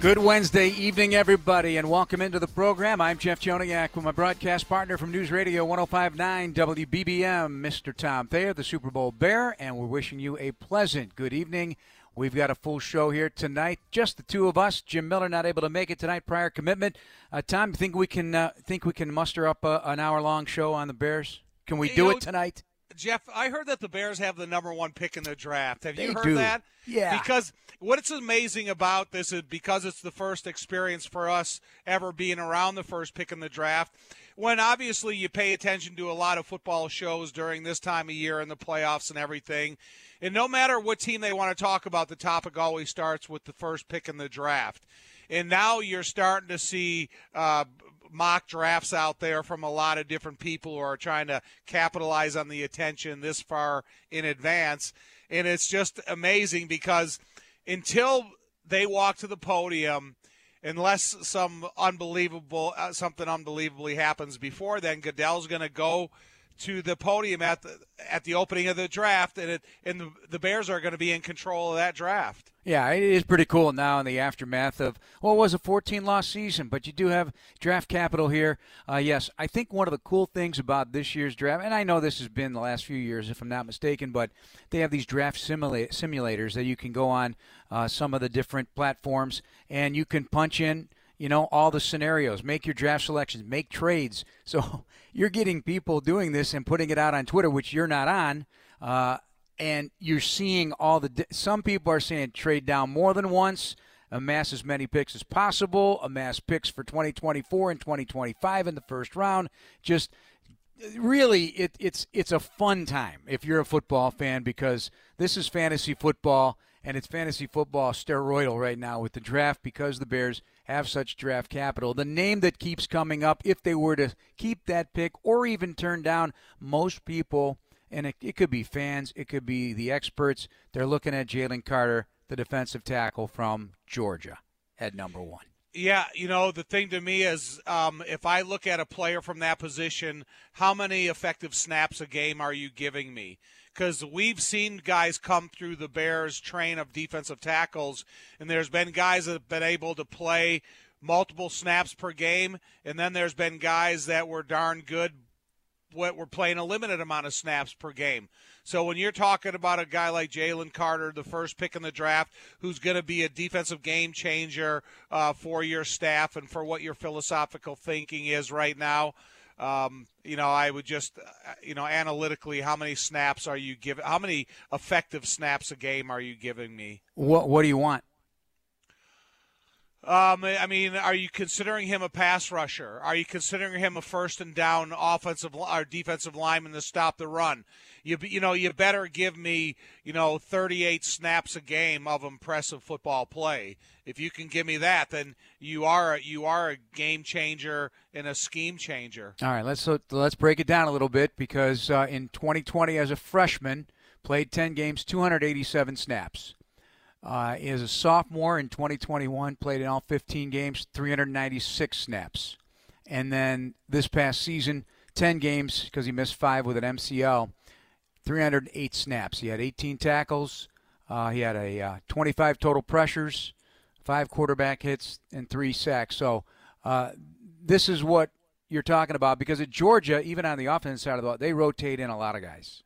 Good Wednesday evening, everybody, and welcome into the program. I'm Jeff Joniak with my broadcast partner from News Radio 1059 WBBM, Mr. Tom Thayer, the Super Bowl Bear, and we're wishing you a pleasant good evening. We've got a full show here tonight, just the two of us. Jim Miller not able to make it tonight, prior commitment. Uh, Tom, think we can uh, think we can muster up a, an hour long show on the Bears? Can we do it tonight? Jeff, I heard that the Bears have the number one pick in the draft. Have you heard do. that? Yeah. Because what's amazing about this is because it's the first experience for us ever being around the first pick in the draft. When obviously you pay attention to a lot of football shows during this time of year and the playoffs and everything. And no matter what team they want to talk about, the topic always starts with the first pick in the draft. And now you're starting to see uh, mock drafts out there from a lot of different people who are trying to capitalize on the attention this far in advance. And it's just amazing because until they walk to the podium, unless some unbelievable uh, something unbelievably happens before then, Goodell's going to go to the podium at the at the opening of the draft, and it and the, the Bears are going to be in control of that draft. Yeah, it is pretty cool now in the aftermath of what was a 14 loss season, but you do have draft capital here. Uh, yes, I think one of the cool things about this year's draft, and I know this has been the last few years, if I'm not mistaken, but they have these draft simula- simulators that you can go on uh, some of the different platforms and you can punch in you know all the scenarios. Make your draft selections. Make trades. So you're getting people doing this and putting it out on twitter which you're not on uh, and you're seeing all the some people are saying trade down more than once amass as many picks as possible amass picks for 2024 and 2025 in the first round. Just really it, it's it's a fun time if you're a football fan because this is fantasy football and it's fantasy football steroidal right now with the draft because the Bears have such draft capital. The name that keeps coming up if they were to keep that pick or even turn down most people and it, it could be fans, it could be the experts. They're looking at Jalen Carter, the defensive tackle from Georgia, at number one. Yeah, you know, the thing to me is um, if I look at a player from that position, how many effective snaps a game are you giving me? Because we've seen guys come through the Bears' train of defensive tackles, and there's been guys that have been able to play multiple snaps per game, and then there's been guys that were darn good what we're playing a limited amount of snaps per game. So when you're talking about a guy like Jalen Carter, the first pick in the draft, who's going to be a defensive game changer uh, for your staff and for what your philosophical thinking is right now, um, you know, I would just, uh, you know, analytically, how many snaps are you giving? How many effective snaps a game are you giving me? What What do you want? Um, I mean, are you considering him a pass rusher? Are you considering him a first and down offensive or defensive lineman to stop the run? You you know you better give me you know 38 snaps a game of impressive football play. If you can give me that, then you are you are a game changer and a scheme changer. All right, let's let's break it down a little bit because uh, in 2020, as a freshman, played 10 games, 287 snaps. Uh, as a sophomore in 2021, played in all 15 games, 396 snaps. And then this past season, 10 games because he missed five with an MCL, 308 snaps. He had 18 tackles. Uh, he had a uh, 25 total pressures, five quarterback hits, and three sacks. So uh, this is what you're talking about because at Georgia, even on the offensive side of the ball, they rotate in a lot of guys.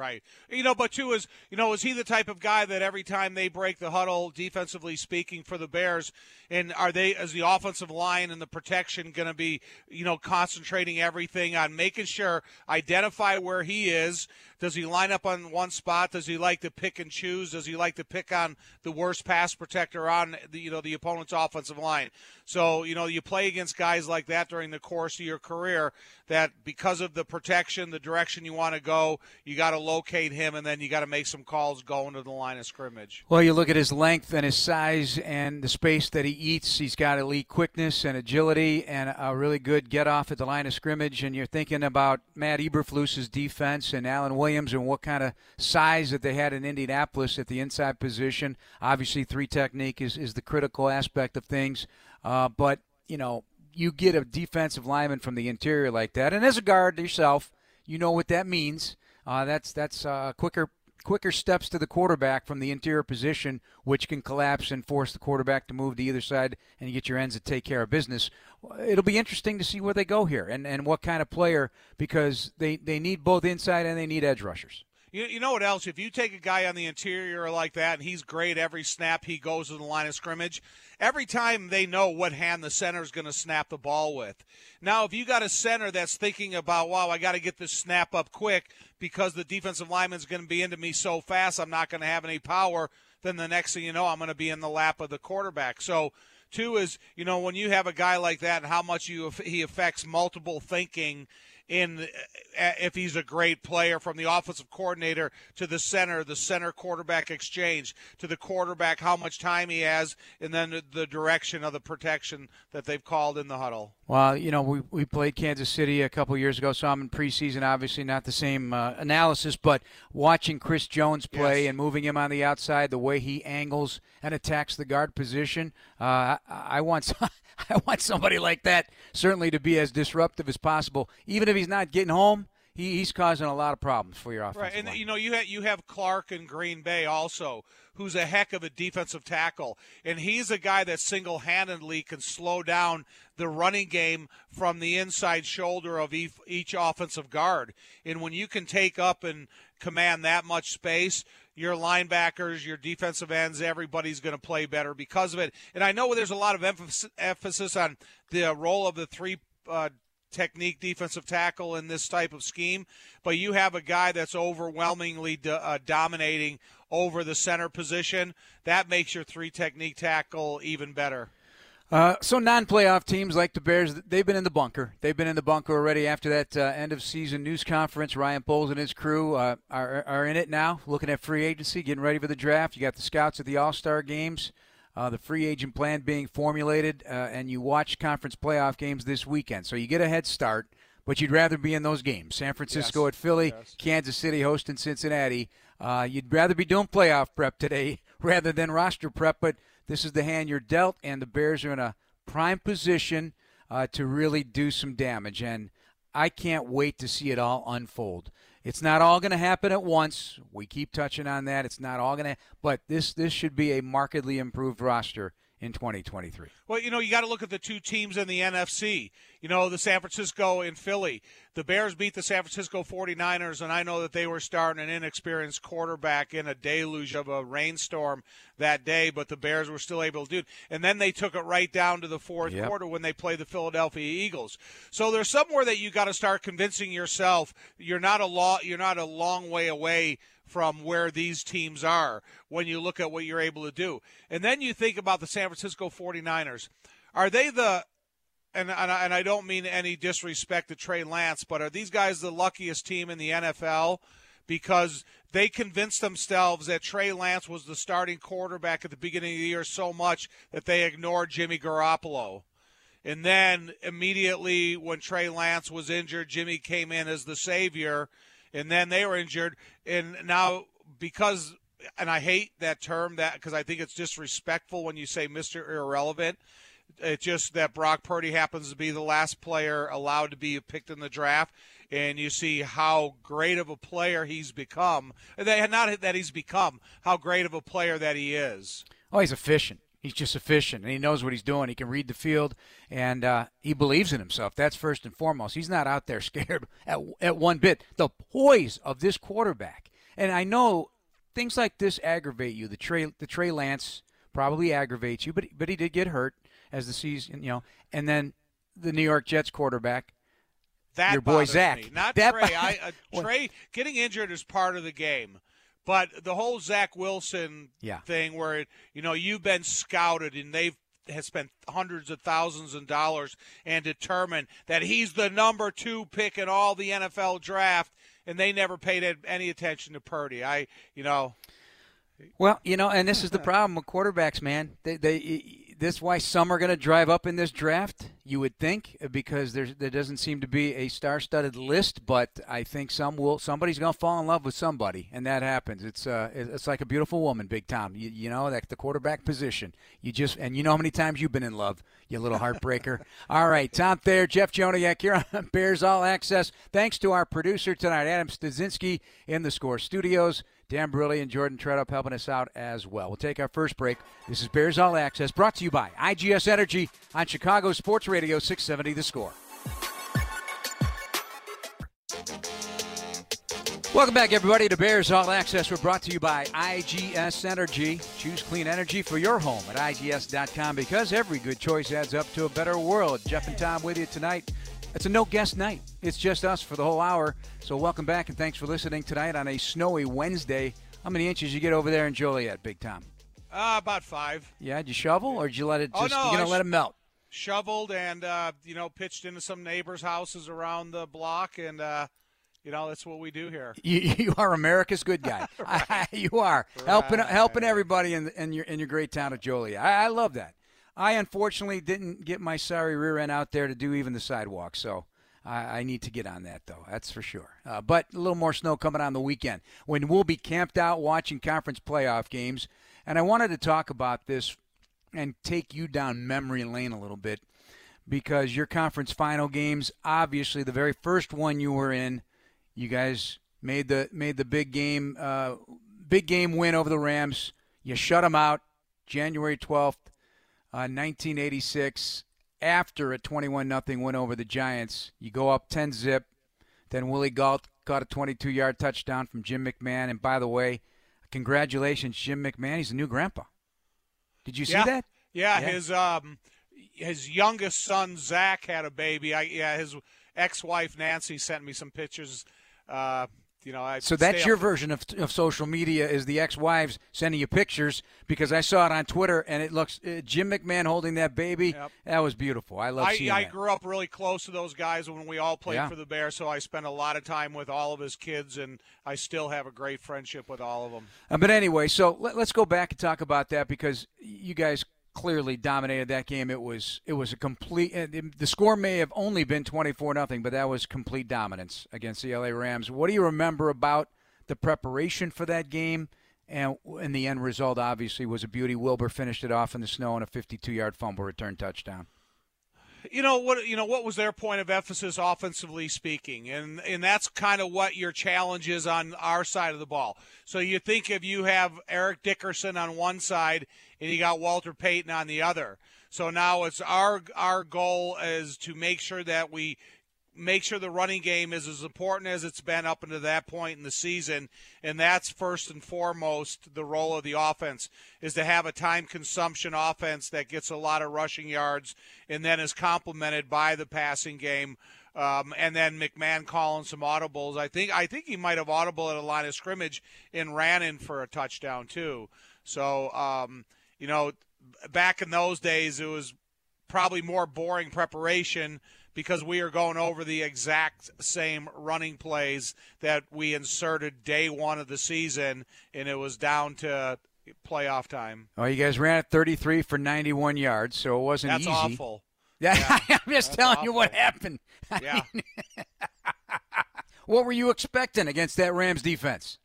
Right. You know, but too is you know, is he the type of guy that every time they break the huddle, defensively speaking, for the Bears, and are they as the offensive line and the protection going to be, you know, concentrating everything on making sure identify where he is? Does he line up on one spot? Does he like to pick and choose? Does he like to pick on the worst pass protector on the you know the opponent's offensive line? So you know you play against guys like that during the course of your career. That because of the protection, the direction you want to go, you got to locate him, and then you got to make some calls going to the line of scrimmage. Well, you look at his length and his size and the space that he eats. He's got elite quickness and agility and a really good get off at the line of scrimmage. And you're thinking about Matt Eberflus's defense and Alan Williams and what kind of size that they had in Indianapolis at the inside position. Obviously, three technique is, is the critical aspect of things. Uh, but, you know, you get a defensive lineman from the interior like that. And as a guard yourself, you know what that means. Uh, that's that's a quicker quicker steps to the quarterback from the interior position, which can collapse and force the quarterback to move to either side, and you get your ends to take care of business. It'll be interesting to see where they go here and, and what kind of player because they, they need both inside and they need edge rushers. You, you know what else? If you take a guy on the interior like that and he's great every snap he goes to the line of scrimmage, every time they know what hand the center is going to snap the ball with. Now, if you got a center that's thinking about, wow, I got to get this snap up quick because the defensive lineman's going to be into me so fast, I'm not going to have any power, then the next thing you know, I'm going to be in the lap of the quarterback. So, two is, you know, when you have a guy like that and how much you he affects multiple thinking – in uh, if he's a great player from the offensive coordinator to the center, the center quarterback exchange to the quarterback, how much time he has, and then the direction of the protection that they've called in the huddle. Well, you know, we, we played Kansas City a couple years ago, so I'm in preseason. Obviously, not the same uh, analysis, but watching Chris Jones play yes. and moving him on the outside, the way he angles and attacks the guard position, uh, I, I want I want somebody like that certainly to be as disruptive as possible. Even if he's not getting home, he, he's causing a lot of problems for your offense. Right, and line. you know you have you have Clark in Green Bay also, who's a heck of a defensive tackle, and he's a guy that single-handedly can slow down the running game from the inside shoulder of each, each offensive guard. And when you can take up and command that much space, your linebackers, your defensive ends, everybody's going to play better because of it. And I know there's a lot of emphasis on the role of the three uh, technique defensive tackle in this type of scheme, but you have a guy that's overwhelmingly do, uh, dominating over the center position. That makes your three technique tackle even better. Uh, so non-playoff teams like the Bears, they've been in the bunker. They've been in the bunker already after that uh, end-of-season news conference. Ryan Poles and his crew uh, are, are in it now, looking at free agency, getting ready for the draft. You got the scouts at the All-Star games, the free agent plan being formulated, uh, and you watch conference playoff games this weekend. So you get a head start, but you'd rather be in those games. San Francisco yes. at Philly, yes. Kansas City hosting Cincinnati. Uh, you'd rather be doing playoff prep today rather than roster prep, but this is the hand you're dealt, and the Bears are in a prime position uh, to really do some damage. And I can't wait to see it all unfold. It's not all going to happen at once. We keep touching on that. It's not all going to, but this this should be a markedly improved roster in 2023? Well, you know, you got to look at the two teams in the NFC. You know, the San Francisco and Philly. The Bears beat the San Francisco 49ers, and I know that they were starting an inexperienced quarterback in a deluge of a rainstorm that day, but the Bears were still able to do it. And then they took it right down to the fourth yep. quarter when they played the Philadelphia Eagles. So there's somewhere that you got to start convincing yourself you're not a law, you're not a long way away from where these teams are when you look at what you're able to do. And then you think about the San Francisco 49ers. Are they the and and I, and I don't mean any disrespect to Trey Lance, but are these guys the luckiest team in the NFL because they convinced themselves that Trey Lance was the starting quarterback at the beginning of the year so much that they ignored Jimmy Garoppolo. And then immediately when Trey Lance was injured, Jimmy came in as the savior and then they were injured, and now because and I hate that term that because I think it's disrespectful when you say Mr. Irrelevant. It's just that Brock Purdy happens to be the last player allowed to be picked in the draft, and you see how great of a player he's become. That not that he's become, how great of a player that he is. Oh, he's efficient. He's just efficient, and he knows what he's doing. He can read the field, and uh, he believes in himself. That's first and foremost. He's not out there scared at, at one bit. The poise of this quarterback, and I know things like this aggravate you. The Trey, the Trey Lance probably aggravates you, but but he did get hurt as the season, you know, and then the New York Jets quarterback. That your boy Zach, me. not that Trey. I, uh, Trey getting injured is part of the game. But the whole Zach Wilson yeah. thing, where you know you've been scouted and they've has spent hundreds of thousands of dollars and determined that he's the number two pick in all the NFL draft, and they never paid any attention to Purdy. I, you know. Well, you know, and this is the problem with quarterbacks, man. They, they this why some are going to drive up in this draft. You would think because there there doesn't seem to be a star-studded list, but I think some will. Somebody's going to fall in love with somebody, and that happens. It's uh, it's like a beautiful woman, Big Tom. You, you know that the quarterback position. You just and you know how many times you've been in love, you little heartbreaker. All right, Tom Thayer, Jeff Joniak here on Bears All Access. Thanks to our producer tonight, Adam Stasinski in the Score Studios. Dan Brilli and Jordan Treadup helping us out as well. We'll take our first break. This is Bears All Access, brought to you by IGS Energy on Chicago Sports Radio 670 The Score. Welcome back, everybody, to Bears All Access. We're brought to you by IGS Energy. Choose clean energy for your home at IGS.com because every good choice adds up to a better world. Jeff and Tom with you tonight. It's a no guest night. It's just us for the whole hour. So welcome back and thanks for listening tonight on a snowy Wednesday. How many inches you get over there in Joliet, Big Tom? Uh, about five. Yeah, did you shovel or did you let it oh, just? Oh, no, you gonna sh- let it melt? Shoveled and uh, you know pitched into some neighbors' houses around the block, and uh, you know that's what we do here. You, you are America's good guy. you are right. helping helping everybody in, in your in your great town of Joliet. I, I love that. I unfortunately didn't get my sorry rear end out there to do even the sidewalk, so I, I need to get on that though. That's for sure. Uh, but a little more snow coming on the weekend when we'll be camped out watching conference playoff games. And I wanted to talk about this and take you down memory lane a little bit because your conference final games, obviously the very first one you were in, you guys made the made the big game uh, big game win over the Rams. You shut them out January twelfth, uh, 1986. After a 21 nothing win over the Giants, you go up 10 zip. Then Willie Gault caught a 22 yard touchdown from Jim McMahon. And by the way, congratulations, Jim McMahon. He's a new grandpa. Did you see yeah. that? Yeah, yeah, his um, his youngest son Zach had a baby. I yeah, his ex-wife Nancy sent me some pictures. Uh, you know, I so that's your version of, of social media is the ex-wives sending you pictures because I saw it on Twitter and it looks uh, Jim McMahon holding that baby. Yep. That was beautiful. I love I, seeing I that. grew up really close to those guys when we all played Yeah. for the Bears, so I spent a lot of time with all of his kids, and I still have a great friendship with all of them. Uh, but anyway, so let, us go back and talk about that because you guys clearly dominated that game. It was it was a complete. uh, The score may have only been twenty four nothing, but that was complete dominance against the LA Rams. What do you remember about the preparation for that game? And, and the end result obviously was a beauty. Wilber finished it off in the snow on a 52-yard fumble return touchdown. You know what? You know what was their point of emphasis, offensively speaking, and and that's kind of what your challenge is on our side of the ball. So you think if you have Eric Dickerson on one side and you got Walter Payton on the other. So now it's our our goal is to make sure that we make sure the running game is as important as it's been up until that point in the season and that's first and foremost the role of the offense is to have a time consumption offense that gets a lot of rushing yards and then is complemented by the passing game um, and then McMahon calling some audibles. I think I think he might have audible at a line of scrimmage and ran in for a touchdown too. So um, you know, back in those days it was probably more boring preparation because we are going over the exact same running plays that we inserted day one of the season, and it was down to playoff time. Oh, you guys ran at 33 for 91 yards, so it wasn't That's easy. awful. Yeah, Yeah. I'm just That's telling awful. you what happened. I Yeah. mean, what were you expecting against that Rams defense?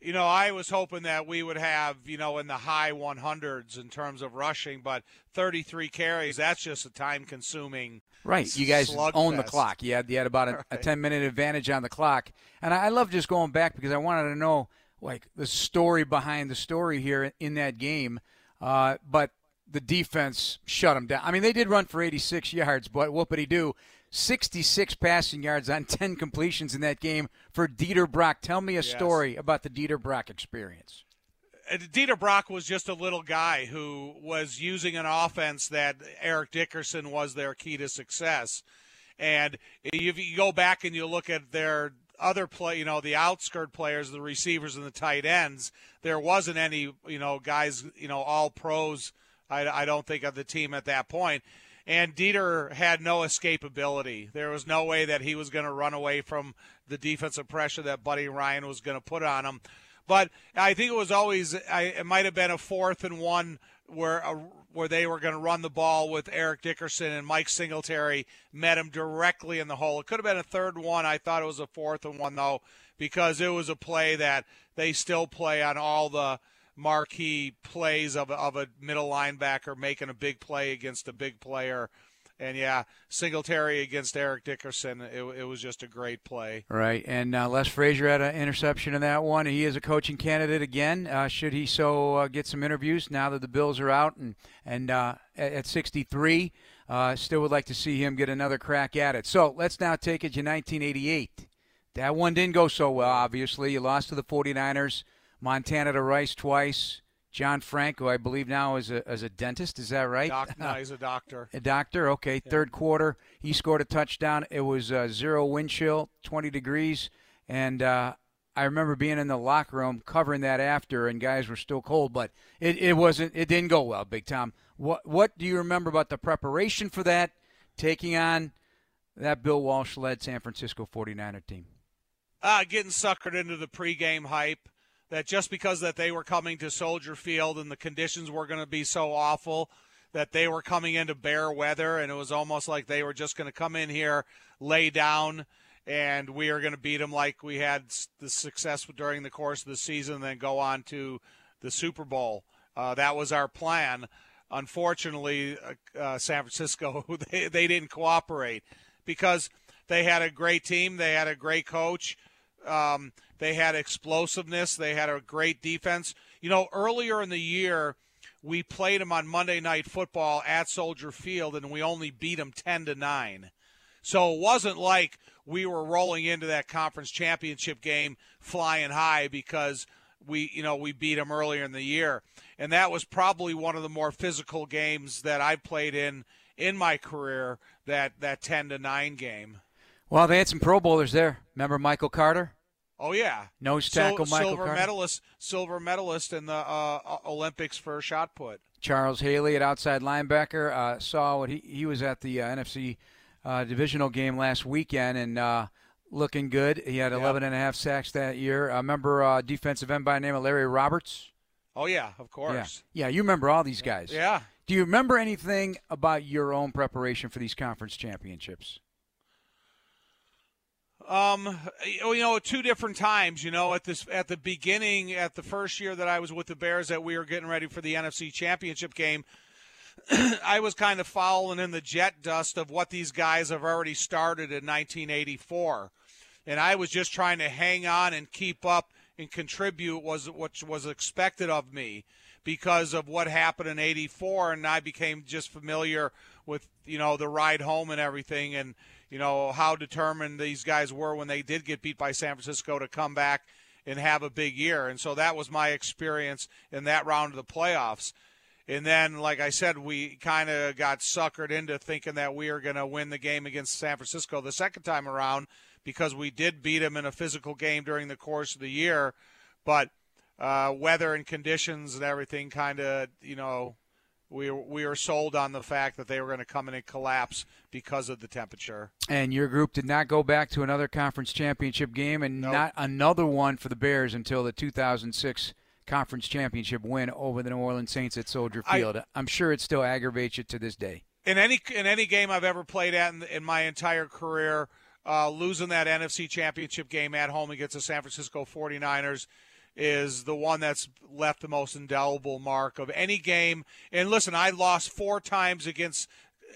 You know, I was hoping that we would have, you know, in the high 100s in terms of rushing, but 33 carries, that's just a time consuming. Right, you guys own the clock. You had you had about a, a 10 minute advantage on the clock, and I, I love just going back because I wanted to know like the story behind the story here in that game. Uh, but the defense shut them down. I mean, they did run for 86 yards, but he do? 66 passing yards on 10 completions in that game for Dieter Brock. Tell me a Yes. story about the Dieter Brock experience. Uh, Dieter Brock was just a little guy who was using an offense that Eric Dickerson was their key to success. And if you go back and you look at their other play, you know, the outskirt players, the receivers and the tight ends, there wasn't any, you know, guys, you know, all pros. I, I don't think of the team at that point. And Dieter had no escapability. There was no way that he was going to run away from the defensive pressure that Buddy Ryan was going to put on him. But I think it was always I, it might have been a fourth and one where uh, where they were going to run the ball with Eric Dickerson and Mike Singletary met him directly in the hole. It could have been a third one. I thought it was a fourth and one though because it was a play that they still play on all the marquee plays of, of a middle linebacker making a big play against a big player. And yeah, Singletary against Eric Dickerson, it, it was just a great play. Right, and uh, Les Frazier had an interception in that one. He is a coaching candidate again. Uh, should he so uh, get some interviews now that the Bills are out and and uh, at, at 63, uh, still would like to see him get another crack at it. So let's now take it to 1988. That one didn't go so well. Obviously, you lost to the 49ers. Montana to Rice twice. John Frank, who I believe now is a, as a dentist, is that right? Doc, no, he's a doctor. a doctor, okay. Yeah. Third quarter, he scored a touchdown. It was uh, zero wind chill, 20 degrees, and uh, I remember being in the locker room covering that after, and guys were still cold, but it, it wasn't. It didn't go well, Big Tom. What what do you remember about the preparation for that, taking on that Bill Walsh led San Francisco 49er team? Uh, getting suckered into the pregame hype that just because that they were coming to Soldier Field and the conditions were going to be so awful that they were coming into Bear weather and it was almost like they were just going to come in here, lay down, and we are going to beat them like we had the success during the course of the season, and then go on to the Super Bowl. Uh, that was our plan. Unfortunately, uh, uh, San Francisco they, they didn't cooperate because they had a great team, they had a great coach. Um, they had explosiveness. They had a great defense. You know, earlier in the year, we played them on Monday Night Football at Soldier Field, and we only beat them ten to nine. So it wasn't like we were rolling into that conference championship game flying high because we, you know, we beat them earlier in the year, and that was probably one of the more physical games that I played in in my career. That that ten to nine game. Well, they had some Pro Bowlers there. Remember Michael Carter? Oh yeah, nose tackle Sil- Michael silver Carter. medalist, silver medalist in the uh, Olympics for shot put. Charles Haley at outside linebacker uh, saw what he he was at the uh, NFC uh, divisional game last weekend and uh, looking good. He had 11 and a half sacks that year. I remember uh, defensive end by the name of Larry Roberts. Oh yeah, of course. Yeah. yeah, you remember all these guys. Yeah. Do you remember anything about your own preparation for these conference championships? Um, you know, two different times. You know, at this at the beginning, at the first year that I was with the Bears, that we were getting ready for the NFC Championship game. I was kind of following in the jet dust of what these guys have already started in 1984, and I was just trying to hang on and keep up and contribute was what was expected of me because of what happened in 84 and I became just familiar with you know the ride home and everything and you know, how determined these guys were when they did get beat by San Francisco to come back and have a big year. And so that was my experience in that round of the playoffs. And then, like I said, we kind of got suckered into thinking that we were going to win the game against San Francisco the second time around because we did beat them in a physical game during the course of the year. But uh, weather and conditions and everything kind of, you know, we we were sold on the fact that they were going to come in and collapse because of the temperature. And your group did not go back to another conference championship game, and nope. not another one for the Bears until the 2006 conference championship win over the New Orleans Saints at Soldier Field. I, am sure it still aggravates you to this day. In any in any game I've ever played at in, in my entire career, uh, losing that NFC championship game at home against the San Francisco 49ers is the one that's left the most indelible mark of any game. And listen, I lost four times against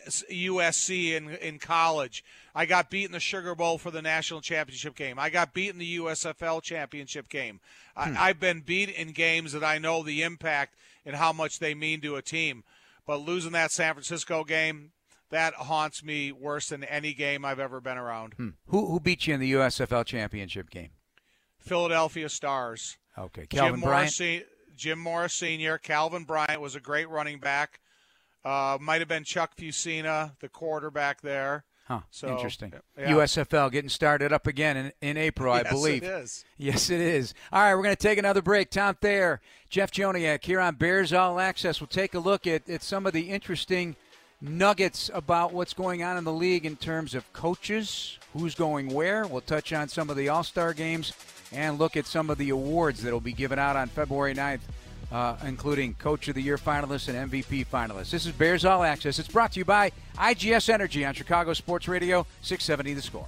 USC in in college. I got beat in the Sugar Bowl for the national championship game. I got beat in the USFL championship game. Hmm. I, I've been beat in games that I know the impact and how much they mean to a team. But losing that San Francisco game, that haunts me worse than any game I've ever been around. Hmm. Who who beat you in the USFL championship game? Philadelphia Stars. Okay, Kelvin Jim Bryant. Mora, Jim Mora Senior. Kelvin Bryant was a great running back. Uh, might have been Chuck Fusina, the quarterback there. Huh. So, Interesting. Yeah. USFL getting started up again in, in April, yes, I believe. Yes, it is. Yes, it is. All right, we're going to take another break. Tom Thayer, Jeff Joniak here on Bears All Access. We'll take a look at, at some of the interesting nuggets about what's going on in the league in terms of coaches, who's going where. We'll touch on some of the All Star games and look at some of the awards that will be given out on February 9th, uh, including Coach of the Year finalists and MVP finalists. This is Bears All Access. It's brought to you by IGS Energy on Chicago Sports Radio, 670 The Score.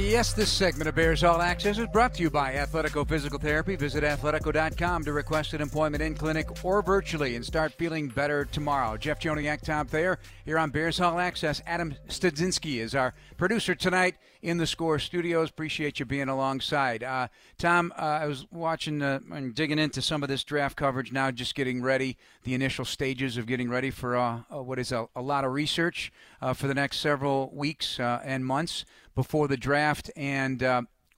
Yes, this segment of Bears All Access is brought to you by Athletico Physical Therapy. Visit athletico.com to request an appointment in clinic or virtually and start feeling better tomorrow. Jeff Joniak, Tom Thayer, here on Bears All Access. Adam Studzinski is our producer tonight in the Score Studios. Appreciate you being alongside. Uh, Tom, uh, I was watching uh, and digging into some of this draft coverage now, just getting ready, the initial stages of getting ready for uh, uh, what is a, a, lot of research uh, for the next several weeks and months before the draft, and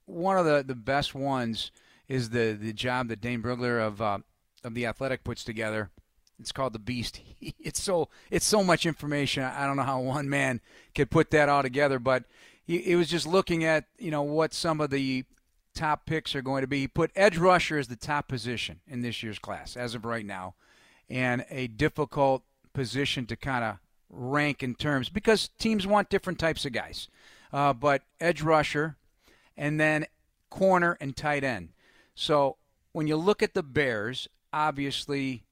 one of the, the best ones is the, the job that Dane Brugler of of the Athletic puts together. It's called the Beast. It's so it's so much information. I don't know how one man could put that all together, but he, he was just looking at you know what some of the top picks are going to be. He put edge rusher as the top position in this year's class as of right now, and a difficult position to kind of rank in terms because teams want different types of guys uh, but edge rusher, and then corner and tight end. So when you look at the Bears, obviously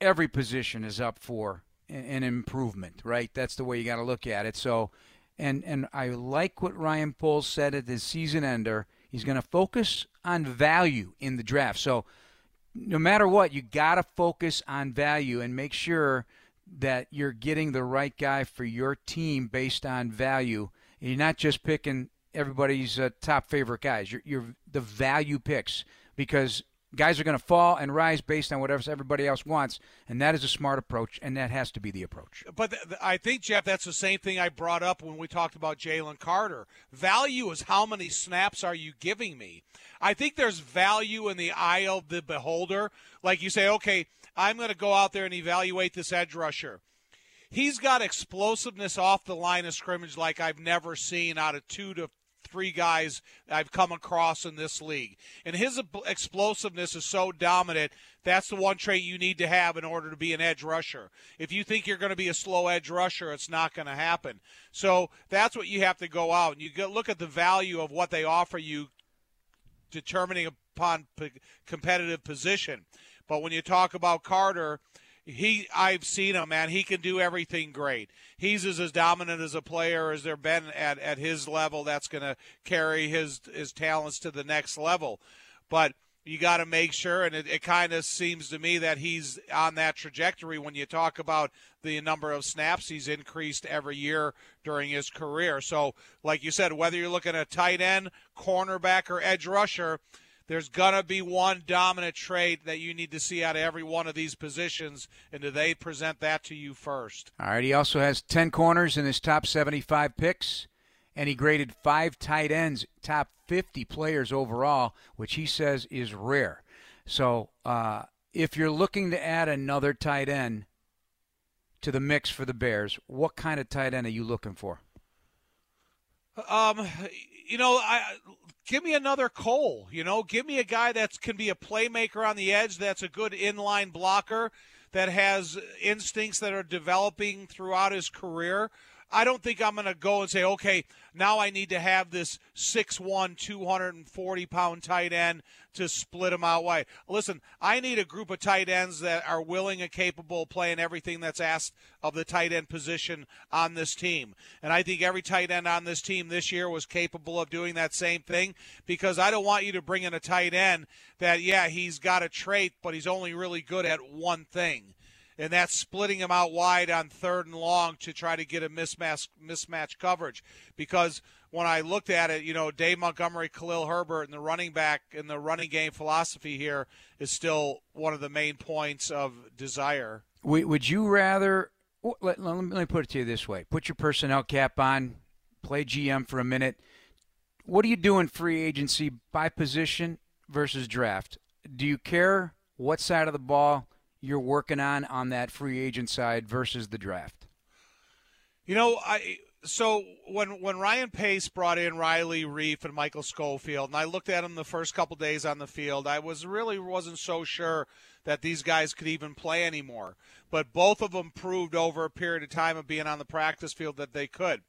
every position is up for an improvement, right? That's the way you got to look at it. So, and and I like what Ryan Poles said at the season ender. He's going to focus on value in the draft. So, no matter what, you got to focus on value and make sure that you're getting the right guy for your team based on value you're not just picking everybody's uh, top favorite guys. You're, you're the value picks because guys are going to fall and rise based on whatever everybody else wants, and that is a smart approach, and that has to be the approach. But th- I think Jeff, that's the same thing I brought up when we talked about Jalen Carter. Value is how many snaps are you giving me? I think there's value in the eye of the beholder. Like you say, okay, I'm going to go out there and evaluate this edge rusher he's got explosiveness off the line of scrimmage like I've never seen out of two to three guys I've come across in this league. And his explosiveness is so dominant. That's the one trait you need to have in order to be an edge rusher. If you think you're going to be a slow edge rusher, it's not going to happen. So that's what you have to go out and you look at the value of what they offer you, determining upon competitive position. But when you talk about Carter, he I've seen him, man. He can do everything great. He's as, as dominant as a player as there been at, at his level. That's going to carry his his talents to the next level. But you got to make sure, and it, it kind of seems to me that he's on that trajectory when you talk about the number of snaps he's increased every year during his career. So, like you said, whether you're looking at tight end, cornerback, or edge rusher, there's going to be one dominant trait that you need to see out of every one of these positions, and do they present that to you first? All right. He also has 10 corners in his top 75 picks, and he graded five tight ends, top 50 players overall, which he says is rare. So uh, if you're looking to add another tight end to the mix for the Bears, what kind of tight end are you looking for? Um, you know, I give me another Cole. You know, give me a guy that can be a playmaker on the edge. That's a good inline blocker. That has instincts that are developing throughout his career. I don't think I'm going to go and say, okay, now I need to have this 6'1, 240 pound tight end to split them out wide. Listen, I need a group of tight ends that are willing and capable of playing everything that's asked of the tight end position on this team. And I think every tight end on this team this year was capable of doing that same thing because I don't want you to bring in a tight end that, yeah, he's got a trait, but he's only really good at one thing and that's splitting him out wide on third and long to try to get a mismatch mismatch coverage. Because when I looked at it, you know, Dave Montgomery, Khalil Herbert, and the running back and the running game philosophy here is still one of the main points of desire. Would you rather? Let, let me put it to you this way: Put your personnel cap on, play GM for a minute. What do you do in free agency by position versus draft? Do you care what side of the ball you're working on on that free agent side versus the draft? You know, I so when when Ryan Pace brought in Riley Reiff and Michael Schofield, and I looked at them the first couple days on the field, I was really wasn't so sure that these guys could even play anymore. But both of them proved over a period of time of being on the practice field that they could.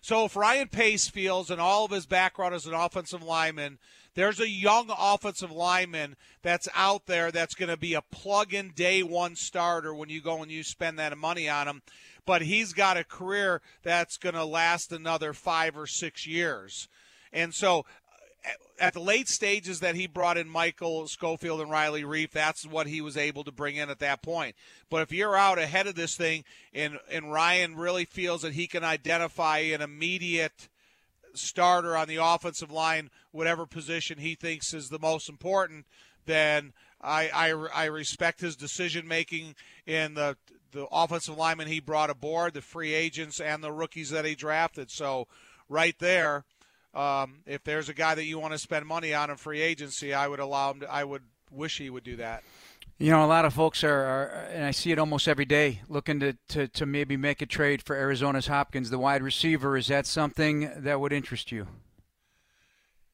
So if Ryan Pace feels, and all of his background as an offensive lineman, there's a young offensive lineman that's out there that's going to be a plug-in day one starter when you go and you spend that money on him but he's got a career that's going to last another five or six years. And so at the late stages that he brought in Michael Schofield and Riley Reiff, that's what he was able to bring in at that point. But if you're out ahead of this thing and, and Ryan really feels that he can identify an immediate starter on the offensive line, whatever position he thinks is the most important, then I, I, I respect his decision making in the the offensive linemen he brought aboard, the free agents, and the rookies that he drafted. So, right there, um, if there's a guy that you want to spend money on in free agency, I would allow him. To, I would wish he would do that. You know, a lot of folks are, are, and I see it almost every day, looking to, to, to maybe make a trade for Arizona's Hopkins, the wide receiver. Is that something that would interest you?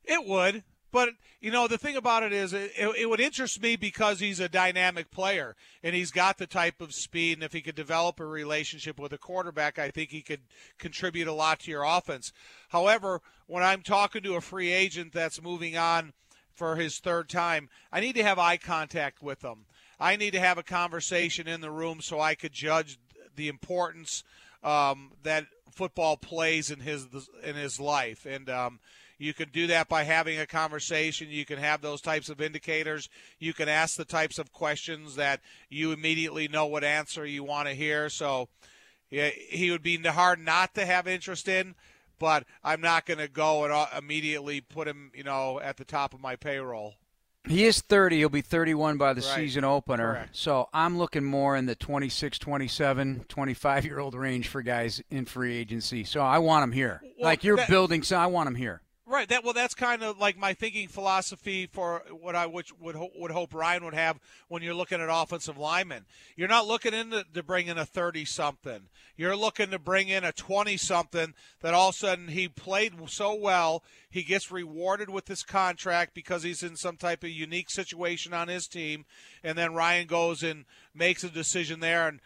It would. But you know, the thing about it is, it, it, would interest me because he's a dynamic player and he's got the type of speed. And if he could develop a relationship with a quarterback, I think he could contribute a lot to your offense. However, when I'm talking to a free agent that's moving on for his third time, I need to have eye contact with them. I need to have a conversation in the room so I could judge the importance um, that football plays in his in his life. And um, you can do that by having a conversation. You can have those types of indicators. You can ask the types of questions that you immediately know what answer you want to hear. So yeah, he would be hard not to have interest in, but I'm not going to go and immediately put him, you know, at the top of my payroll. He is 30. He'll be 31 by the right. season opener. Correct. So I'm looking more in the 26, 27, 25 year old range for guys in free agency. So I want him here. Well, like you're that, building, so I want him here. Right. That well, that's kind of like my thinking philosophy for what I which would would hope Ryan would have when you're looking at offensive linemen. You're not looking in to, to bring in a thirty something. You're looking to bring in a twenty something that all of a sudden he played so well, he gets rewarded with this contract because he's in some type of unique situation on his team, and then Ryan goes and makes a decision there and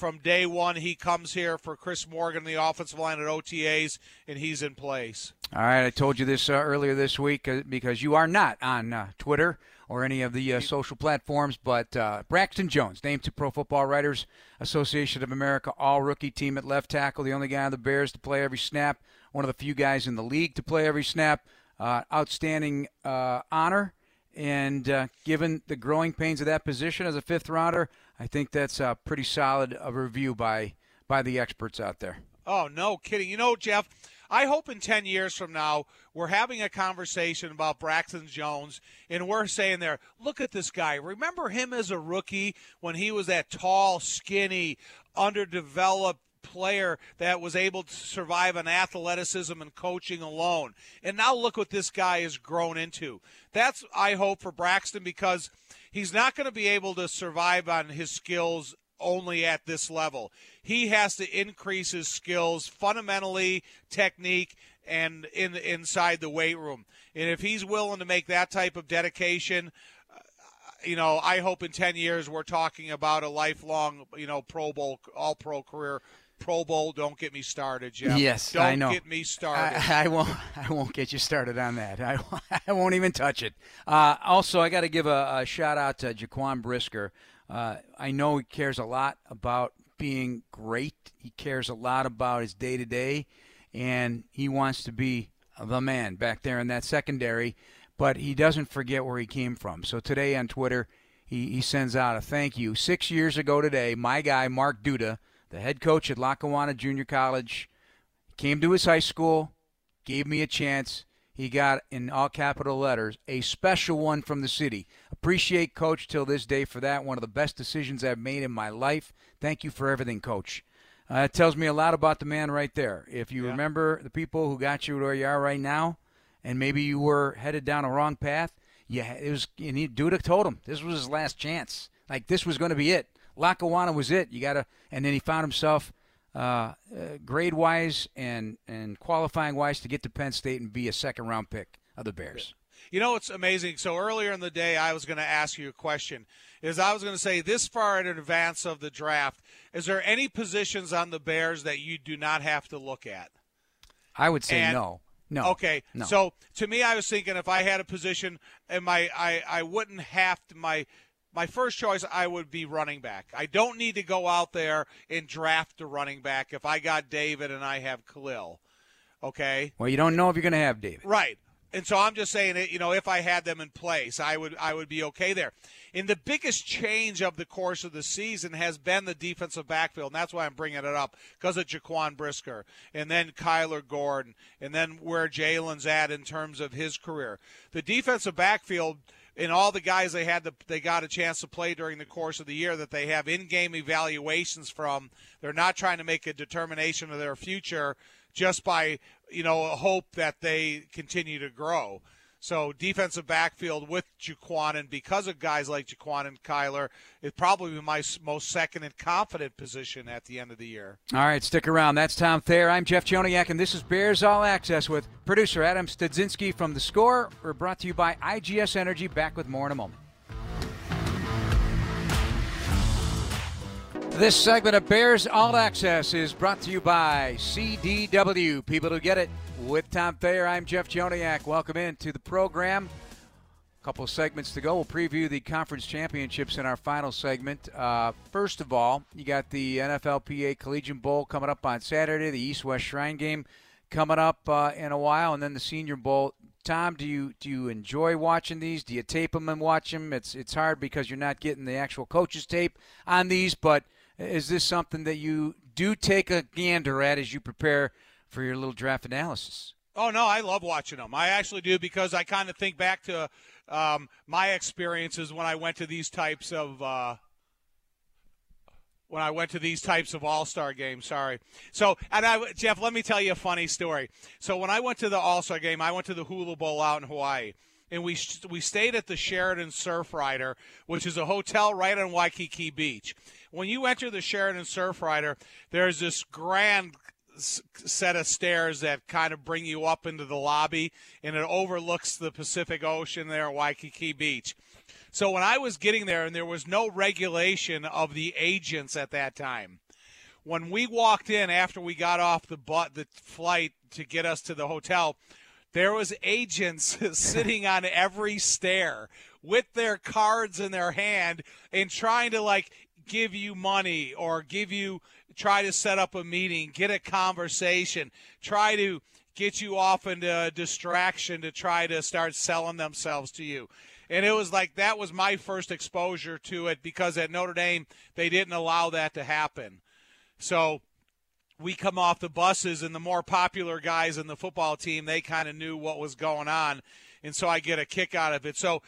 from day one, he comes here for Chris Morgan, the offensive line at OTAs, and he's in place. All right, I told you this uh, earlier this week uh, because you are not on uh, Twitter or any of the uh, social platforms, but uh, Braxton Jones, named to Pro Football Writers Association of America All Rookie Team at left tackle, the only guy on the Bears to play every snap, one of the few guys in the league to play every snap. Uh, outstanding honor, and given the growing pains of that position as a fifth rounder, I think that's a pretty solid a review by by the experts out there. Oh, no kidding. You know, Jeff, I hope in 10 years from now we're having a conversation about Braxton Jones and we're saying there, look at this guy. Remember him as a rookie when he was that tall, skinny, underdeveloped player that was able to survive on athleticism and coaching alone. And now look what this guy has grown into. That's I hope for Braxton because he's not going to be able to survive on his skills only at this level. He has to increase his skills fundamentally, technique, and in inside the weight room. And if he's willing to make that type of dedication, uh, you know, I hope in 10 years we're talking about a lifelong, you know, Pro Bowl, all pro career Pro Bowl. Don't get me started, Jeff. Yes, don't I know. get me started. I, I, won't. I won't get you started on that. I, I won't even touch it. Uh, also, I got to give a, a, shout out to Jaquan Brisker. Uh, I know he cares a lot about being great. He cares a lot about his day to day, and he wants to be the man back there in that secondary. But he doesn't forget where he came from. So today on Twitter, he, he sends out a thank you. Six years ago today, my guy Mark Duda the head coach at Lackawanna Junior College, came to his high school, gave me a chance. He got, in all capital letters, a special one from the city. Appreciate Coach till this day for that. One of the best decisions I've made in my life. Thank you for everything, Coach. Uh, it tells me a lot about the man right there. If you yeah. remember the people who got you where you are right now, and maybe you were headed down a wrong path, yeah, it was. And he, Duda told him this was his last chance. Like this was going to be it. Lackawanna was it. You got to, and then he found himself uh, uh, grade wise and and qualifying wise to get to Penn State and be a second round pick of the Bears. You know, it's amazing. So earlier in the day, I was going to ask you a question. Is I was going to say this far in advance of the draft, is there any positions on the Bears that you do not have to look at? I would say And- no. No. Okay. No. So to me, I was thinking if I had a position and my I, I wouldn't have to my my first choice I would be running back. I don't need to go out there and draft a running back if I got David and I have Khalil. Okay. Well, you don't know if you're going to have David. Right. And so I'm just saying it, you know, if I had them in place, I would I would be okay there. And the biggest change of the course of the season has been the defensive backfield, and that's why I'm bringing it up because of Jaquan Brisker, and then Kyler Gordon, and then where Jalen's at in terms of his career. The defensive backfield and all the guys they had they got a chance to play during the course of the year that they have in-game evaluations from. They're not trying to make a determination of their future just by you know a hope that they continue to grow. So defensive backfield with Jaquan, and because of guys like Jaquan and Kyler, is probably be my most second and confident position at the end of the year. All right, stick around. That's Tom Thayer. I'm Jeff Joniak, and this is Bears All Access with producer Adam Studzinski from The Score. We're brought to you by IGS Energy. Back with more in a moment. This segment of Bears All Access is brought to you by CDW. People who get it. With Tom Thayer, I'm Jeff Joniak. Welcome in to the program. A couple segments to go. We'll preview the conference championships in our final segment. Uh, first of all, you got the NFLPA Collegiate Bowl coming up on Saturday, the East West Shrine game coming up uh, in a while, and then the Senior Bowl. Tom, do you do you enjoy watching these? Do you tape them and watch them? It's it's hard because you're not getting the actual coaches tape on these, but is this something that you do take a gander at as you prepare for your little draft analysis? Oh no, I love watching them. I actually do because I kind of think back to um, my experiences when I went to these types of uh, when I went to these types of All Star games. Sorry. So, and I, Jeff, let me tell you a funny story. So when I went to the All Star game, I went to the Hula Bowl out in Hawaii. And we we stayed at the Sheraton Surfrider, which is a hotel right on Waikiki Beach. When you enter the Sheraton Surfrider, there's this grand set of stairs that kind of bring you up into the lobby, and it overlooks the Pacific Ocean there Waikiki Beach. So when I was getting there, and there was no regulation of the agents at that time, when we walked in after we got off the bu- the flight to get us to the hotel, there was agents sitting on every stair with their cards in their hand and trying to like give you money or give you try to set up a meeting, get a conversation, try to get you off into a distraction to try to start selling themselves to you. And it was like that was my first exposure to it because at Notre Dame they didn't allow that to happen. So we come off the buses and the more popular guys in the football team they kind of knew what was going on and so i get a kick out of it so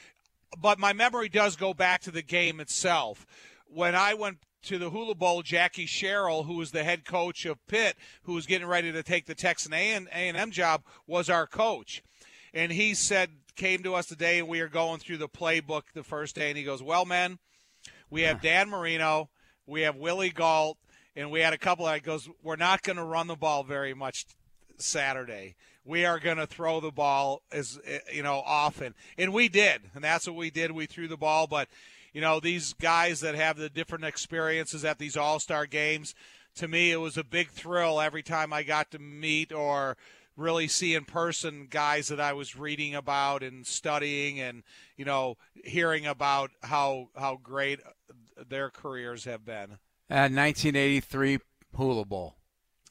but my memory does go back to the game itself when i went to the hula bowl jackie sherrill who was the head coach of pitt who was getting ready to take the texan a&m job was our coach and he said came to us today and we are going through the playbook the first day and he goes well men we have dan marino we have willie gault and we had a couple that goes, we're not going to run the ball very much Saturday. We are going to throw the ball as eh, you know often, and we did, and that's what we did. We threw the ball, but you know these guys that have the different experiences at these All Star games. To me, it was a big thrill every time I got to meet or really see in person guys that I was reading about and studying, and you know hearing about how how great their careers have been. Uh, 1983 Hula Bowl.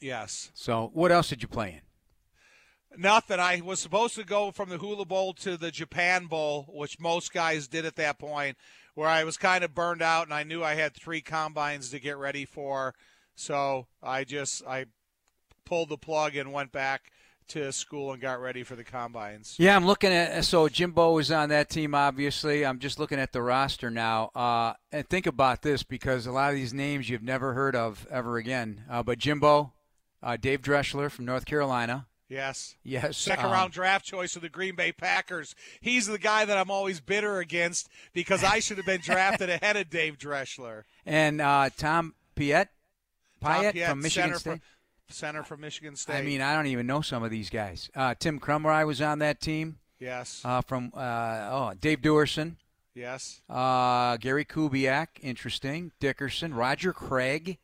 Yes. So, what else did you play in? Nothing. I was supposed to go from the Hula Bowl to the Japan Bowl, which most guys did at that point, where I was kind of burned out and I knew I had three combines to get ready for. So I just I pulled the plug and went back to school and got ready for the combines. Yeah, I'm looking at so Jimbo was on that team. Obviously, I'm just looking at the roster now. Uh, and think about this because a lot of these names you've never heard of ever again. Uh, but Jimbo, uh, Dave Drechsler from North Carolina. Yes. Yes. Second um, round draft choice of the Green Bay Packers. He's the guy that I'm always bitter against because I should have been drafted ahead of Dave Drechsler. And uh, Tom Piet. Piette, from Michigan center State. From, center from Michigan State. I mean, I don't even know some of these guys. Uh, Tim Krumrie was on that team. yes, Uh, from uh, oh Dave Duerson, yes. uh, Gary Kubiak, interesting. Dickerson, Roger Craig.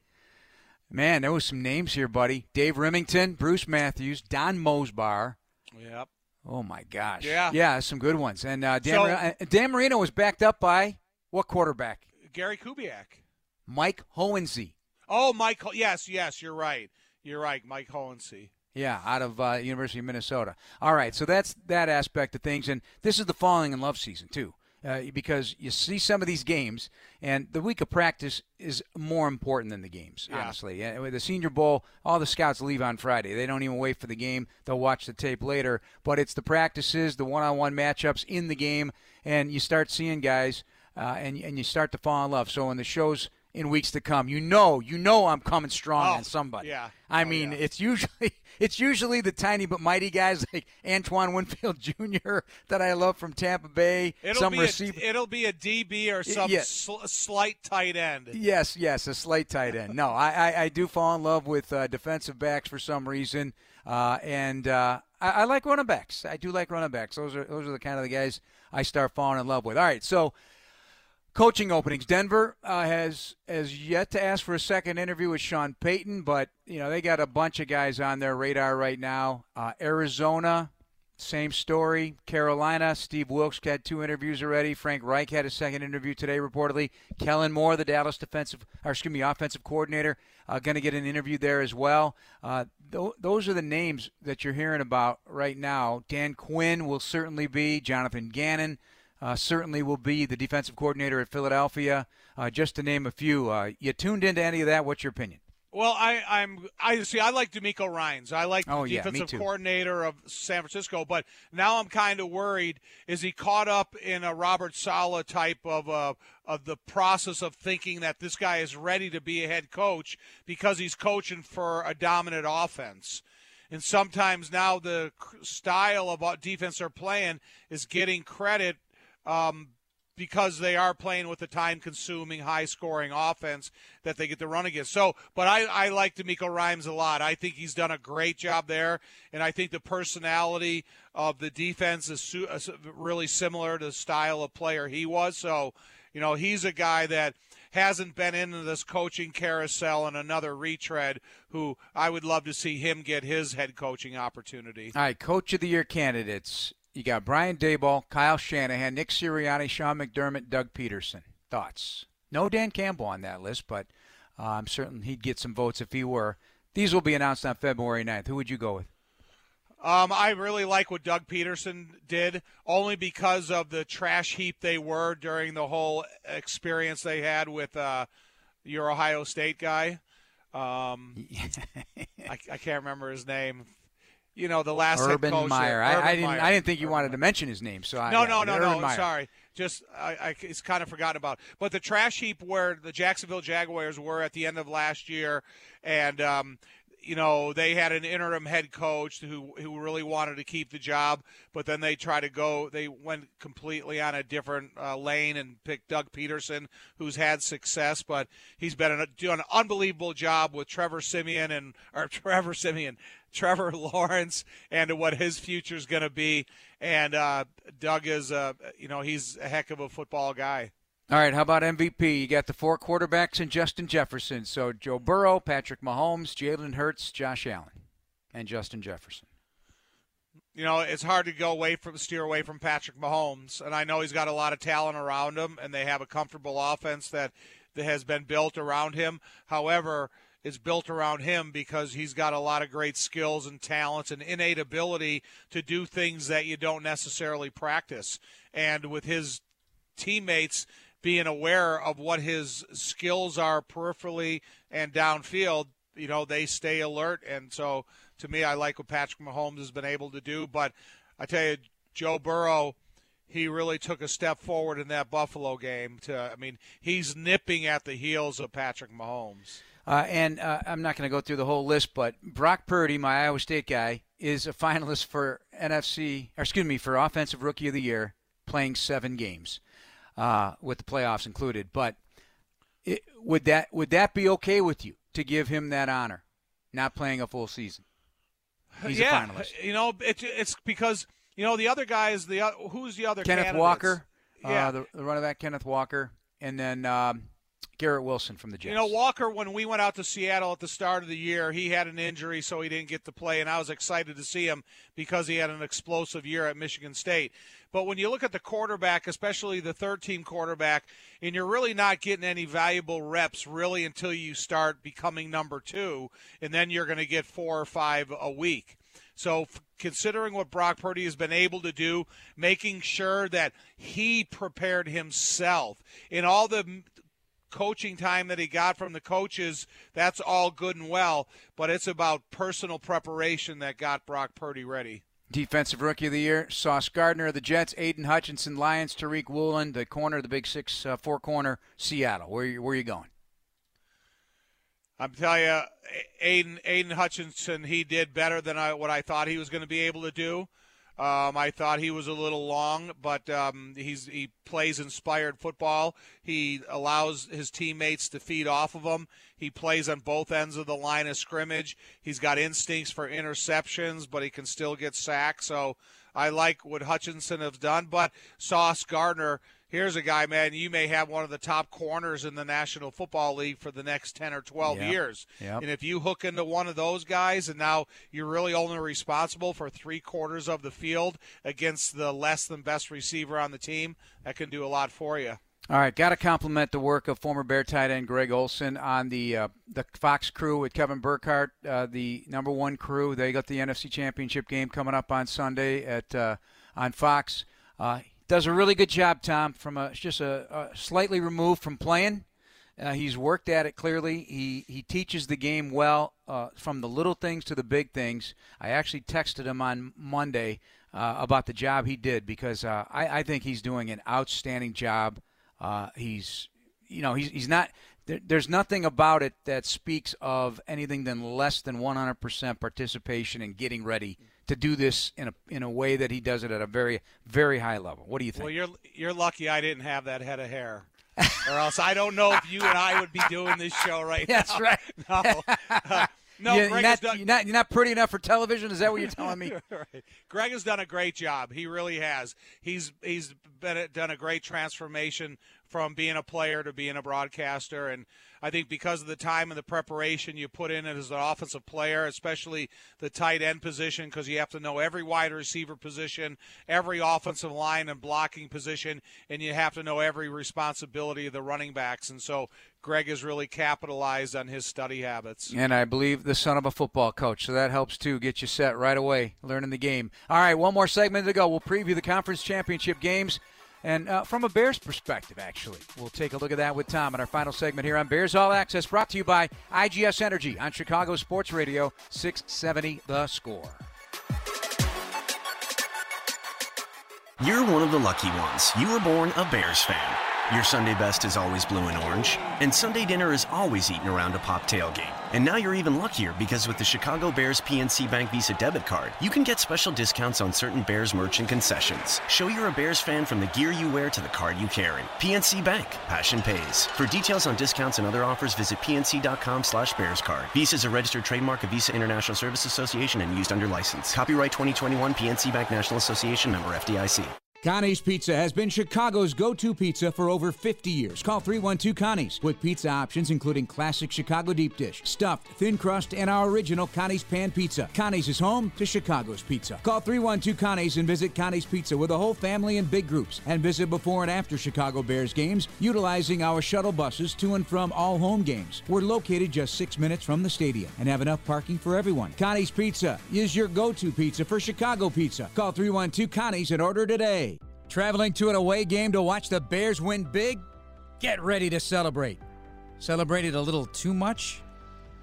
Man, there was some names here, buddy. Dave Rimington, Bruce Matthews, Don Mosebar. Yep. Oh my gosh. Yeah. Yeah, some good ones. And uh, Dan, So- Mar- uh, Dan Marino was backed up by what quarterback? Gary Kubiak. Mike Hohensee. Oh, Mike. Ho- Yes, yes, you're right. You're right, Mike Hohensee. Yeah, out of uh, University of Minnesota. All right, so that's that aspect of things, and this is the falling in love season too, uh, because you see some of these games, and the week of practice is more important than the games. Yeah. Honestly, and with the Senior Bowl, all the scouts leave on Friday. They don't even wait for the game; they'll watch the tape later. But it's the practices, the one-on-one matchups in the game, and you start seeing guys, uh, and and you start to fall in love. So in the shows in weeks to come, you know, you know, I'm coming strong Oh, on somebody. yeah. I Oh, mean, yeah. it's usually it's usually the tiny but mighty guys like Antoine Winfield Jr. that I love from Tampa Bay. It'll some be receiver. a, it'll be a DB or some yeah. sl- slight tight end. Yes, yes, a slight tight end. No, I, I, I do fall in love with uh, defensive backs for some reason, uh, and uh, I, I like running backs. I do like running backs. Those are those are the kind of the guys I start falling in love with. All right, so coaching openings. Denver uh, has has yet to ask for a second interview with Sean Payton, but you know they got a bunch of guys on their radar right now. Uh, Arizona, same story. Carolina, Steve Wilks had two interviews already. Frank Reich had a second interview today, reportedly. Kellen Moore, the Dallas defensive, or excuse me, offensive coordinator, uh, going to get an interview there as well. Uh, th- those are the names that you're hearing about right now. Dan Quinn will certainly be. Jonathan Gannon uh, certainly will be the defensive coordinator at Philadelphia, uh, just to name a few. Uh, you tuned into any of that? What's your opinion? Well, I, I'm I see. I like DeMeco Ryans. I like the Oh, yeah, defensive coordinator of San Francisco. But now I'm kind of worried. Is he caught up in a Robert Saleh type of uh, of the process of thinking that this guy is ready to be a head coach because he's coaching for a dominant offense? And sometimes now the style of what defense they're playing is getting credit um, because they are playing with a time consuming, high scoring offense that they get to run against. So, but I, I like DeMeco Ryans a lot. I think he's done a great job there. And I think the personality of the defense is su- uh, really similar to the style of player he was. So, you know, he's a guy that hasn't been into this coaching carousel and another retread who I would love to see him get his head coaching opportunity. All right, Coach of the Year candidates. You got Brian Daboll, Kyle Shanahan, Nick Sirianni, Sean McDermott, Doug Pederson. Thoughts? No Dan Campbell on that list, but uh, I'm certain he'd get some votes if he were. These will be announced on February 9th. Who would you go with? Um, I really like what Doug Pederson did, only because of the trash heap they were during the whole experience they had with uh, your Ohio State guy. Um, I, I can't remember his name. You know, the last head Urban coach Meyer. there, I, I Urban didn't. Meyer. I didn't think you Urban wanted to mention his name. So I, No, yeah, no, no, Urban no. Meyer. Sorry. Just I, I it's kind of forgotten about. But the trash heap where the Jacksonville Jaguars were at the end of last year, and um, you know they had an interim head coach who who really wanted to keep the job, but then they tried to go. They went completely on a different uh, lane and picked Doug Pederson, who's had success, but he's been an, doing an unbelievable job with Trevor Siemian and or Trevor Siemian. Trevor Lawrence and what his future is going to be. And uh, Doug is, uh, you know, he's a heck of a football guy. All right, how about MVP? You got the four quarterbacks and Justin Jefferson. So Joe Burrow, Patrick Mahomes, Jalen Hurts, Josh Allen, and Justin Jefferson. You know, it's hard to go away from steer away from Patrick Mahomes, and I know he's got a lot of talent around him, and they have a comfortable offense that that has been built around him. However, it's built around him because he's got a lot of great skills and talents and innate ability to do things that you don't necessarily practice. And with his teammates being aware of what his skills are peripherally and downfield, you know, they stay alert. And so to me, I like what Patrick Mahomes has been able to do. But I tell you, Joe Burrow, he really took a step forward in that Buffalo game. To I mean, he's nipping at the heels of Patrick Mahomes. Uh, and uh, I'm not going to go through the whole list, but Brock Purdy, my Iowa State guy, is a finalist for NFC, or excuse me, for Offensive Rookie of the Year, playing seven games, uh, with the playoffs included. But it, would that would that be okay with you? to give him that honor, not playing a full season. He's yeah, a finalist. You know, it's it's because you know the other guy is the who's the other Kenneth candidates? Walker, Yeah. uh, the, the running back Kenneth Walker, and then um, Garrett Wilson from the Jets. You know, Walker, when we went out to Seattle at the start of the year, he had an injury, so he didn't get to play, and I was excited to see him because he had an explosive year at Michigan State. But when you look at the quarterback, especially the third team quarterback, and you're really not getting any valuable reps really until you start becoming number two, and then you're going to get four or five a week. So, considering what Brock Purdy has been able to do, making sure that he prepared himself in all the coaching time that he got from the coaches, that's all good and well, but it's about personal preparation that got Brock Purdy ready. Defensive Rookie of the Year, Sauce Gardner of the Jets, Aidan Hutchinson, Lions, Tariq Woolen, the corner, the big six, uh, four corner, Seattle. Where where you going? I'm telling you, Aidan Aidan Hutchinson, he did better than I, what I thought he was going to be able to do. Um, I thought he was a little long, but um, he plays inspired football. He allows his teammates to feed off of him. He plays on both ends of the line of scrimmage. He's got instincts for interceptions, but he can still get sacked. So I like what Hutchinson has done. But Sauce Gardner, here's a guy, man. You may have one of the top corners in the National Football League for the next ten or twelve Yep. years. Yep. And if you hook into one of those guys, and now you're really only responsible for three quarters of the field against the less than best receiver on the team, that can do a lot for you. All right, got to compliment the work of former Bear tight end Greg Olsen on the uh, the Fox crew with Kevin Burkhardt, uh, the number one crew. They got the NFC Championship game coming up on Sunday at uh, on Fox. Does a really good job, Tom. From a just a, a slightly removed from playing, uh, he's worked at it clearly. He he teaches the game well, uh, from the little things to the big things. I actually texted him on Monday uh, about the job he did because uh, I, I think he's doing an outstanding job. Uh, he's, you know, he's he's not. There, there's nothing about it that speaks of anything than less than 100% participation and getting ready to do this in a in a way that he does it at a very very high level. What do you think? Well, you're you're lucky I didn't have that head of hair. or else I don't know if you and I would be doing this show right That's now. That's right. No, Uh, no you're, Greg not, done, you're not you're not pretty enough for television. Is that what you're telling me? right. Greg has done a great job. He really has. He's he's been done a great transformation from being a player to being a broadcaster, and I think because of the time and the preparation you put in as an offensive player, especially the tight end position, because you have to know every wide receiver position, every offensive line and blocking position, and you have to know every responsibility of the running backs, and so. Greg has really capitalized on his study habits. And I believe the son of a football coach, so that helps too. Get you set right away, learning the game. All right, one more segment to go. We'll preview the conference championship games, and uh, from a Bears perspective, actually, we'll take a look at that with Tom in our final segment here on Bears All Access, brought to you by IGS Energy on Chicago Sports Radio 670 The Score. You're one of the lucky ones. You were born a Bears fan. Your Sunday best is always blue and orange, and Sunday dinner is always eaten around a pop tailgate. And now you're even luckier because with the Chicago Bears PNC Bank Visa debit card, you can get special discounts on certain Bears merch and concessions. Show you're a Bears fan from the gear you wear to the card you carry. PNC Bank, passion pays. For details on discounts and other offers, visit pnc.com slash bearscard. Visa is a registered trademark of Visa International Service Association and used under license. Copyright 2021 PNC Bank National Association member FDIC. Connie's Pizza has been Chicago's go to pizza for over 50 years. Call 312 Connie's with pizza options including classic Chicago deep dish, stuffed, thin crust, and our original Connie's Pan Pizza. Connie's is home to Chicago's pizza. Call 312 Connie's and visit Connie's Pizza with a whole family in big groups. And visit before and after Chicago Bears games utilizing our shuttle buses to and from all home games. We're located just six minutes from the stadium and have enough parking for everyone. Connie's Pizza is your go to pizza for Chicago pizza. Call 312 Connie's and order today. Traveling to an away game to watch the Bears win big? Get ready to celebrate. Celebrated a little too much?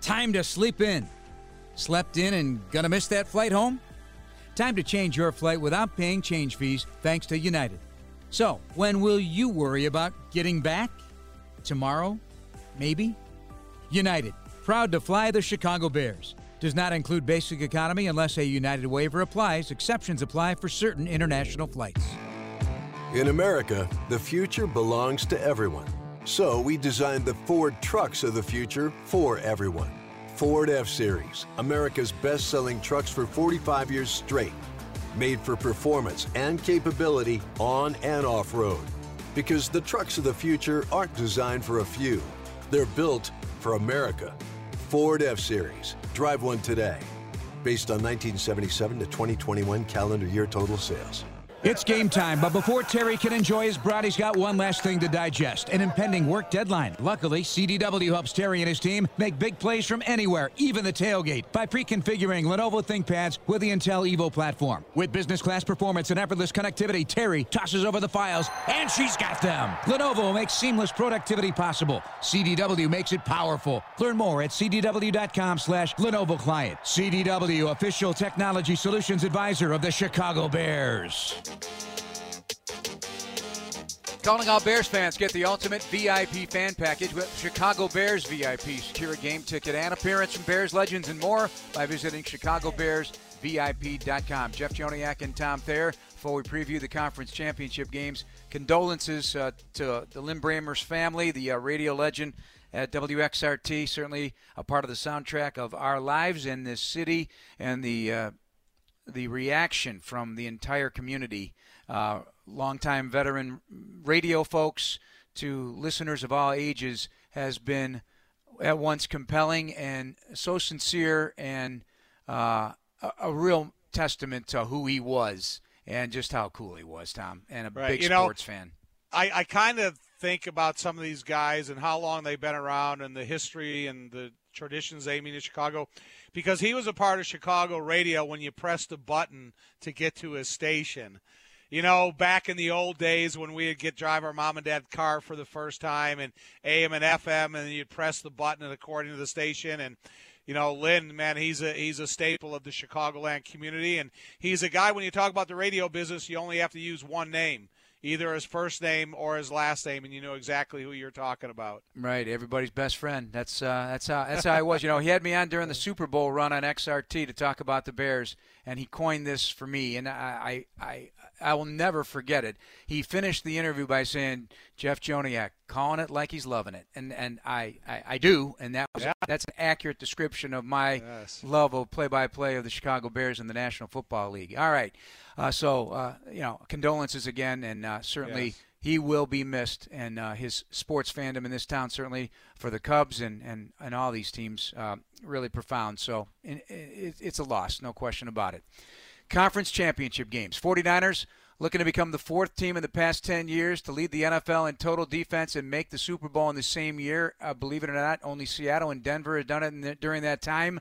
Time to sleep in. Slept in and gonna miss that flight home? Time to change your flight without paying change fees thanks to United. So, when will you worry about getting back? Tomorrow? Maybe? United, proud to fly the Chicago Bears. Does not include basic economy unless a United waiver applies. Exceptions apply for certain international flights. In America, the future belongs to everyone. So we designed the Ford trucks of the future for everyone. Ford F Series, America's best selling trucks for 45 years straight. Made for performance and capability on and off road. Because the trucks of the future aren't designed for a few, they're built for America. Ford F Series. Drive one today. Based on 1977 to 2021 calendar year total sales. It's game time, but before Terry can enjoy his brat, he's got one last thing to digest an impending work deadline. Luckily, CDW helps Terry and his team make big plays from anywhere, even the tailgate, by pre configuring Lenovo ThinkPads with the Intel Evo platform. With business class performance and effortless connectivity, Terry tosses over the files, and she's got them. Lenovo makes seamless productivity possible. CDW makes it powerful. Learn more at cdw.com slash Lenovo Client. CDW, official technology solutions advisor of the Chicago Bears. Calling all Bears fans, get the ultimate VIP fan package with Chicago Bears VIP. Secure a game ticket and appearance from Bears legends and more by visiting ChicagoBearsVIP.com. Jeff Joniak and Tom Thayer. Before we preview the conference championship games, condolences uh, to the Lin Brehmer's family, the uh, radio legend at WXRT, certainly a part of the soundtrack of our lives in this city, and the uh, the reaction from the entire community. Uh, longtime veteran radio folks to listeners of all ages has been at once compelling and so sincere and uh, a, a, real testament to who he was and just how cool he was, Tom, and a right. big you sports know, fan. I, I kind of think about some of these guys and how long they've been around and the history and the traditions mean in Chicago because he was a part of Chicago radio when you pressed a button to get to his station you know, back in the old days when we'd get drive our mom and dad car for the first time and AM and FM, and you'd press the button according to the station. And you know, Lin, man, he's a he's a staple of the Chicagoland community, and he's a guy. When you talk about the radio business, you only have to use one name either his first name or his last name, and you know exactly who you're talking about. Right, everybody's best friend. That's uh, that's how that's how I was. You know, he had me on during the Super Bowl run on XRT to talk about the Bears, and he coined this for me, and I I I, I will never forget it. He finished the interview by saying, "Jeff Joniak, calling it like he's loving it," and and I I, I do, and that was yeah. that's an accurate description of my yes. love of play-by-play of the Chicago Bears in the National Football League. All right, uh, so uh, you know, condolences again, and uh, certainly. Yes he will be missed, and uh, his sports fandom in this town certainly for the Cubs and and, and all these teams uh, really profound. So it, it, it's a loss, no question about it. Conference championship games. 49ers looking to become the fourth team in the past 10 years to lead the NFL in total defense and make the Super Bowl in the same year. Uh, believe it or not, only Seattle and Denver have done it the, during that time.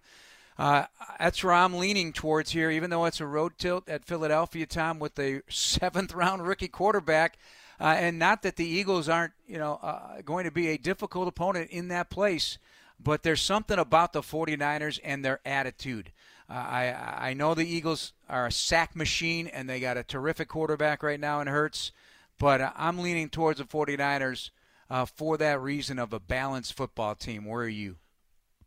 Uh, that's where I'm leaning towards here, even though it's a road tilt at Philadelphia, Tom, with the seventh round rookie quarterback. Uh, and not that the Eagles aren't, you know, uh, going to be a difficult opponent in that place, but there's something about the 49ers and their attitude. I I know the Eagles are a sack machine and they got a terrific quarterback right now in Hurts, but I'm leaning towards the 49ers uh, for that reason of a balanced football team. Where are you?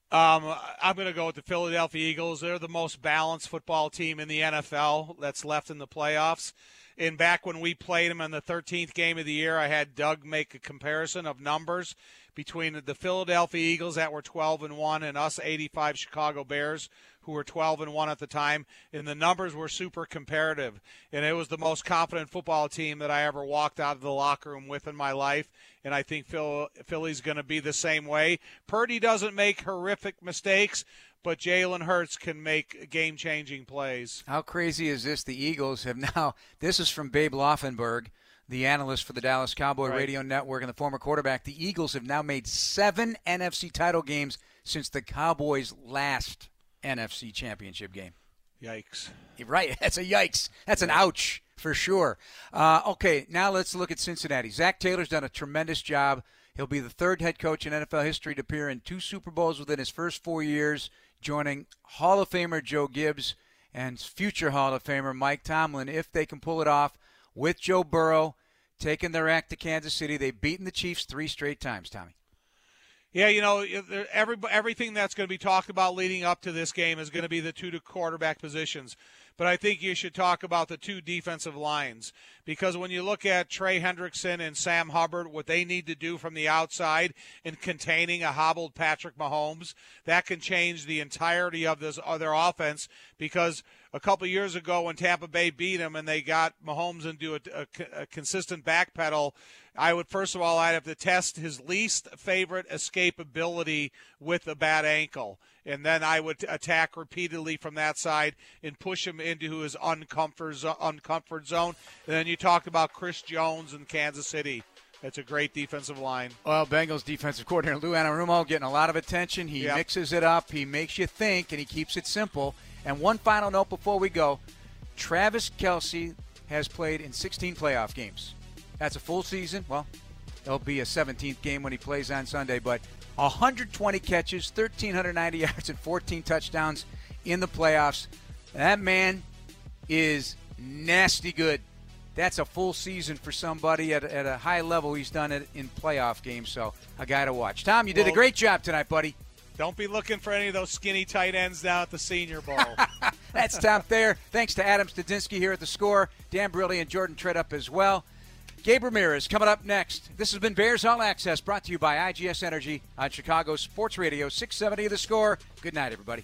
Um, I'm going to go with the Philadelphia Eagles. They're the most balanced football team in the NFL that's left in the playoffs. And back when we played them in the 13th game of the year, I had Doug make a comparison of numbers between the Philadelphia Eagles that were 12 and 1 and us 85 Chicago Bears who were 12 and 1 at the time, and the numbers were super comparative. And it was the most confident football team that I ever walked out of the locker room with in my life. And I think Phil, Philly's going to be the same way. Purdy doesn't make horrific mistakes, but Jalen Hurts can make game changing plays. How crazy is this? The Eagles have now, this is from Babe Laufenberg the analyst for the Dallas Cowboy right. Radio Network and the former quarterback. The Eagles have now made seven NFC title games since the Cowboys' last NFC championship game. Yikes. Right. That's a yikes. That's an ouch for sure. Uh, okay, now let's look at Cincinnati. Zac Taylor's done a tremendous job. He'll be the third head coach in NFL history to appear in two Super Bowls within his first four years, joining Hall of Famer Joe Gibbs and future Hall of Famer Mike Tomlin if they can pull it off with Joe Burrow taking their act to Kansas City. They've beaten the Chiefs three straight times, Tommy. Yeah, you know, every, everything that's going to be talked about leading up to this game is going to be the two to quarterback positions. but I think you should talk about the two defensive lines because when you look at Trey Hendrickson and Sam Hubbard, what they need to do from the outside in containing a hobbled Patrick Mahomes, that can change the entirety of this other offense because a couple years ago when Tampa Bay beat them and they got Mahomes into a, a, a consistent backpedal, I would first of all I'd have to test his least favorite escapability with a bad ankle, and then I would attack repeatedly from that side and push him into his uncomfort uncomfort zone. And then you talked about Chris Jones in Kansas City. That's a great defensive line. Well, Bengals defensive coordinator Lou Anarumo getting a lot of attention. He yep. mixes it up. He makes you think, and he keeps it simple. And one final note before we go Travis Kelce has played in 16 playoff games. That's a full season. Well, it'll be a 17th game when he plays on Sunday, but 120 catches, 1,390 yards, and 14 touchdowns in the playoffs. That man is nasty good. That's a full season for somebody at, at a high level. He's done it in playoff games, so a guy to watch. Tom, you did well, a great job tonight, buddy. Don't be looking for any of those skinny tight ends down at the Senior Bowl. That's Tom Thayer. Thanks to Adam Studzinski here at the score, Dan Brilli and Jordan Treadup as well. Gabe Ramirez coming up next. This has been Bears All Access brought to you by IGS Energy on Chicago Sports Radio 670 The Score. Good night, everybody.